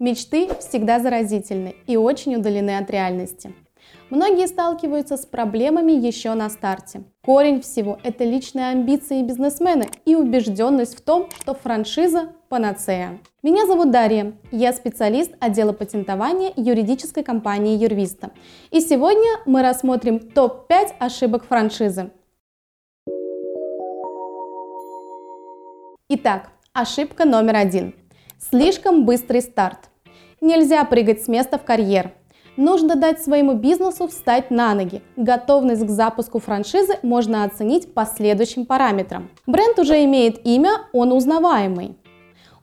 Мечты всегда заразительны и очень удалены от реальности. Многие сталкиваются с проблемами еще на старте. Корень всего – это личные амбиции бизнесмена и убежденность в том, что франшиза – панацея. Меня зовут Дарья, я специалист отдела патентования юридической компании Юрвиста. И сегодня мы рассмотрим топ-5 ошибок франшизы. Итак, ошибка номер один. Слишком быстрый старт. Нельзя прыгать с места в карьер. Нужно дать своему бизнесу встать на ноги. Готовность к запуску франшизы можно оценить по следующим параметрам. Бренд уже имеет имя, он узнаваемый.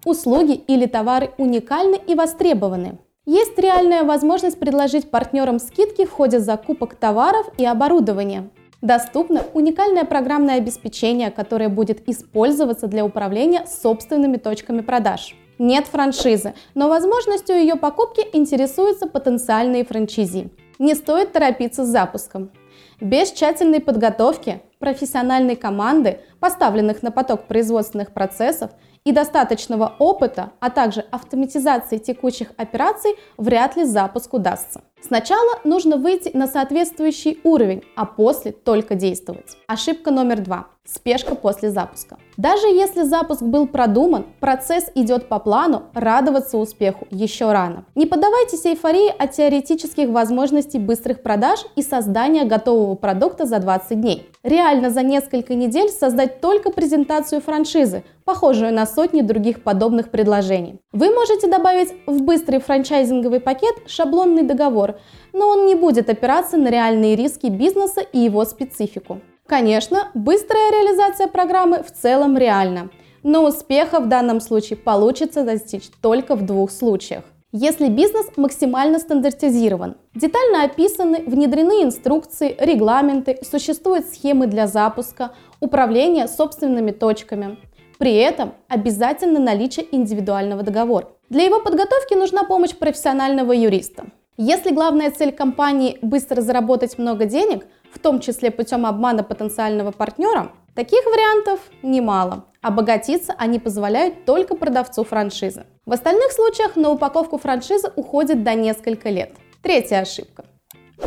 Услуги или товары уникальны и востребованы. Есть реальная возможность предложить партнерам скидки в ходе закупок товаров и оборудования. Доступно уникальное программное обеспечение, которое будет использоваться для управления собственными точками продаж нет франшизы, но возможностью ее покупки интересуются потенциальные франчизи. Не стоит торопиться с запуском. Без тщательной подготовки, профессиональной команды, поставленных на поток производственных процессов и достаточного опыта, а также автоматизации текущих операций, вряд ли запуск удастся. Сначала нужно выйти на соответствующий уровень, а после только действовать. Ошибка номер два. Спешка после запуска. Даже если запуск был продуман, процесс идет по плану, радоваться успеху еще рано. Не поддавайтесь эйфории от теоретических возможностей быстрых продаж и создания готового продукта за 20 дней. Реально за несколько недель создать только презентацию франшизы, похожую на сотни других подобных предложений. Вы можете добавить в быстрый франчайзинговый пакет шаблонный договор, но он не будет опираться на реальные риски бизнеса и его специфику. Конечно, быстрая реализация программы в целом реальна, но успеха в данном случае получится достичь только в двух случаях. Если бизнес максимально стандартизирован, детально описаны, внедрены инструкции, регламенты, существуют схемы для запуска, управления собственными точками. При этом обязательно наличие индивидуального договора. Для его подготовки нужна помощь профессионального юриста. Если главная цель компании быстро заработать много денег, в том числе путем обмана потенциального партнера, таких вариантов немало. Обогатиться они позволяют только продавцу франшизы. В остальных случаях на упаковку франшизы уходит до несколько лет. Третья ошибка.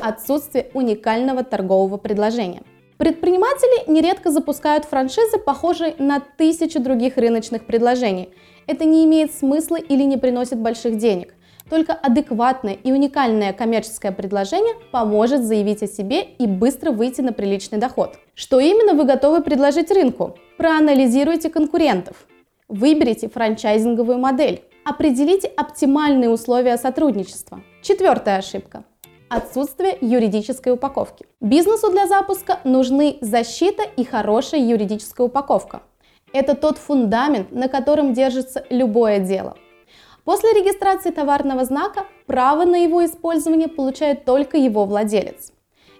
Отсутствие уникального торгового предложения. Предприниматели нередко запускают франшизы, похожие на тысячи других рыночных предложений. Это не имеет смысла или не приносит больших денег. Только адекватное и уникальное коммерческое предложение поможет заявить о себе и быстро выйти на приличный доход. Что именно вы готовы предложить рынку? Проанализируйте конкурентов. Выберите франчайзинговую модель. Определите оптимальные условия сотрудничества. Четвертая ошибка. Отсутствие юридической упаковки. Бизнесу для запуска нужны защита и хорошая юридическая упаковка. Это тот фундамент, на котором держится любое дело. После регистрации товарного знака право на его использование получает только его владелец.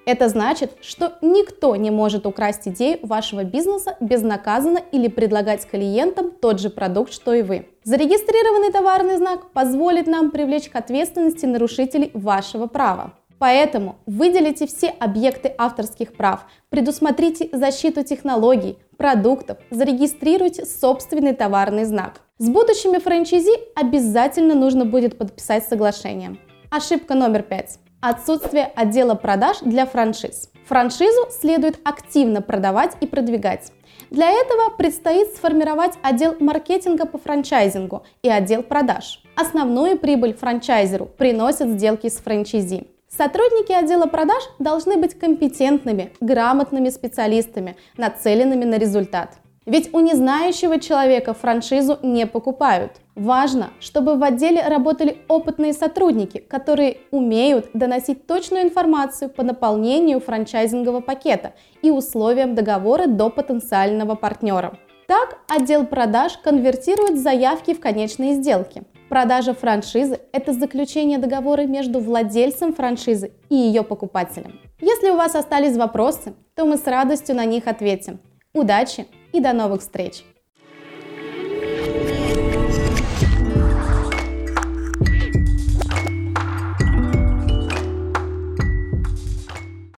Это значит, что никто не может украсть идею вашего бизнеса безнаказанно или предлагать клиентам тот же продукт, что и вы. Зарегистрированный товарный знак позволит нам привлечь к ответственности нарушителей вашего права. Поэтому выделите все объекты авторских прав, предусмотрите защиту технологий, продуктов, зарегистрируйте собственный товарный знак. С будущими франчайзи обязательно нужно будет подписать соглашение. Ошибка номер пять. Отсутствие отдела продаж для франшиз. Франшизу следует активно продавать и продвигать. Для этого предстоит сформировать отдел маркетинга по франчайзингу и отдел продаж. Основную прибыль франчайзеру приносят сделки с франчайзи. Сотрудники отдела продаж должны быть компетентными, грамотными специалистами, нацеленными на результат. Ведь у незнающего человека франшизу не покупают. Важно, чтобы в отделе работали опытные сотрудники, которые умеют доносить точную информацию по наполнению франчайзингового пакета и условиям договора до потенциального партнера. Так отдел продаж конвертирует заявки в конечные сделки. Продажа франшизы – это заключение договора между владельцем франшизы и ее покупателем. Если у вас остались вопросы, то мы с радостью на них ответим. Удачи и до новых встреч!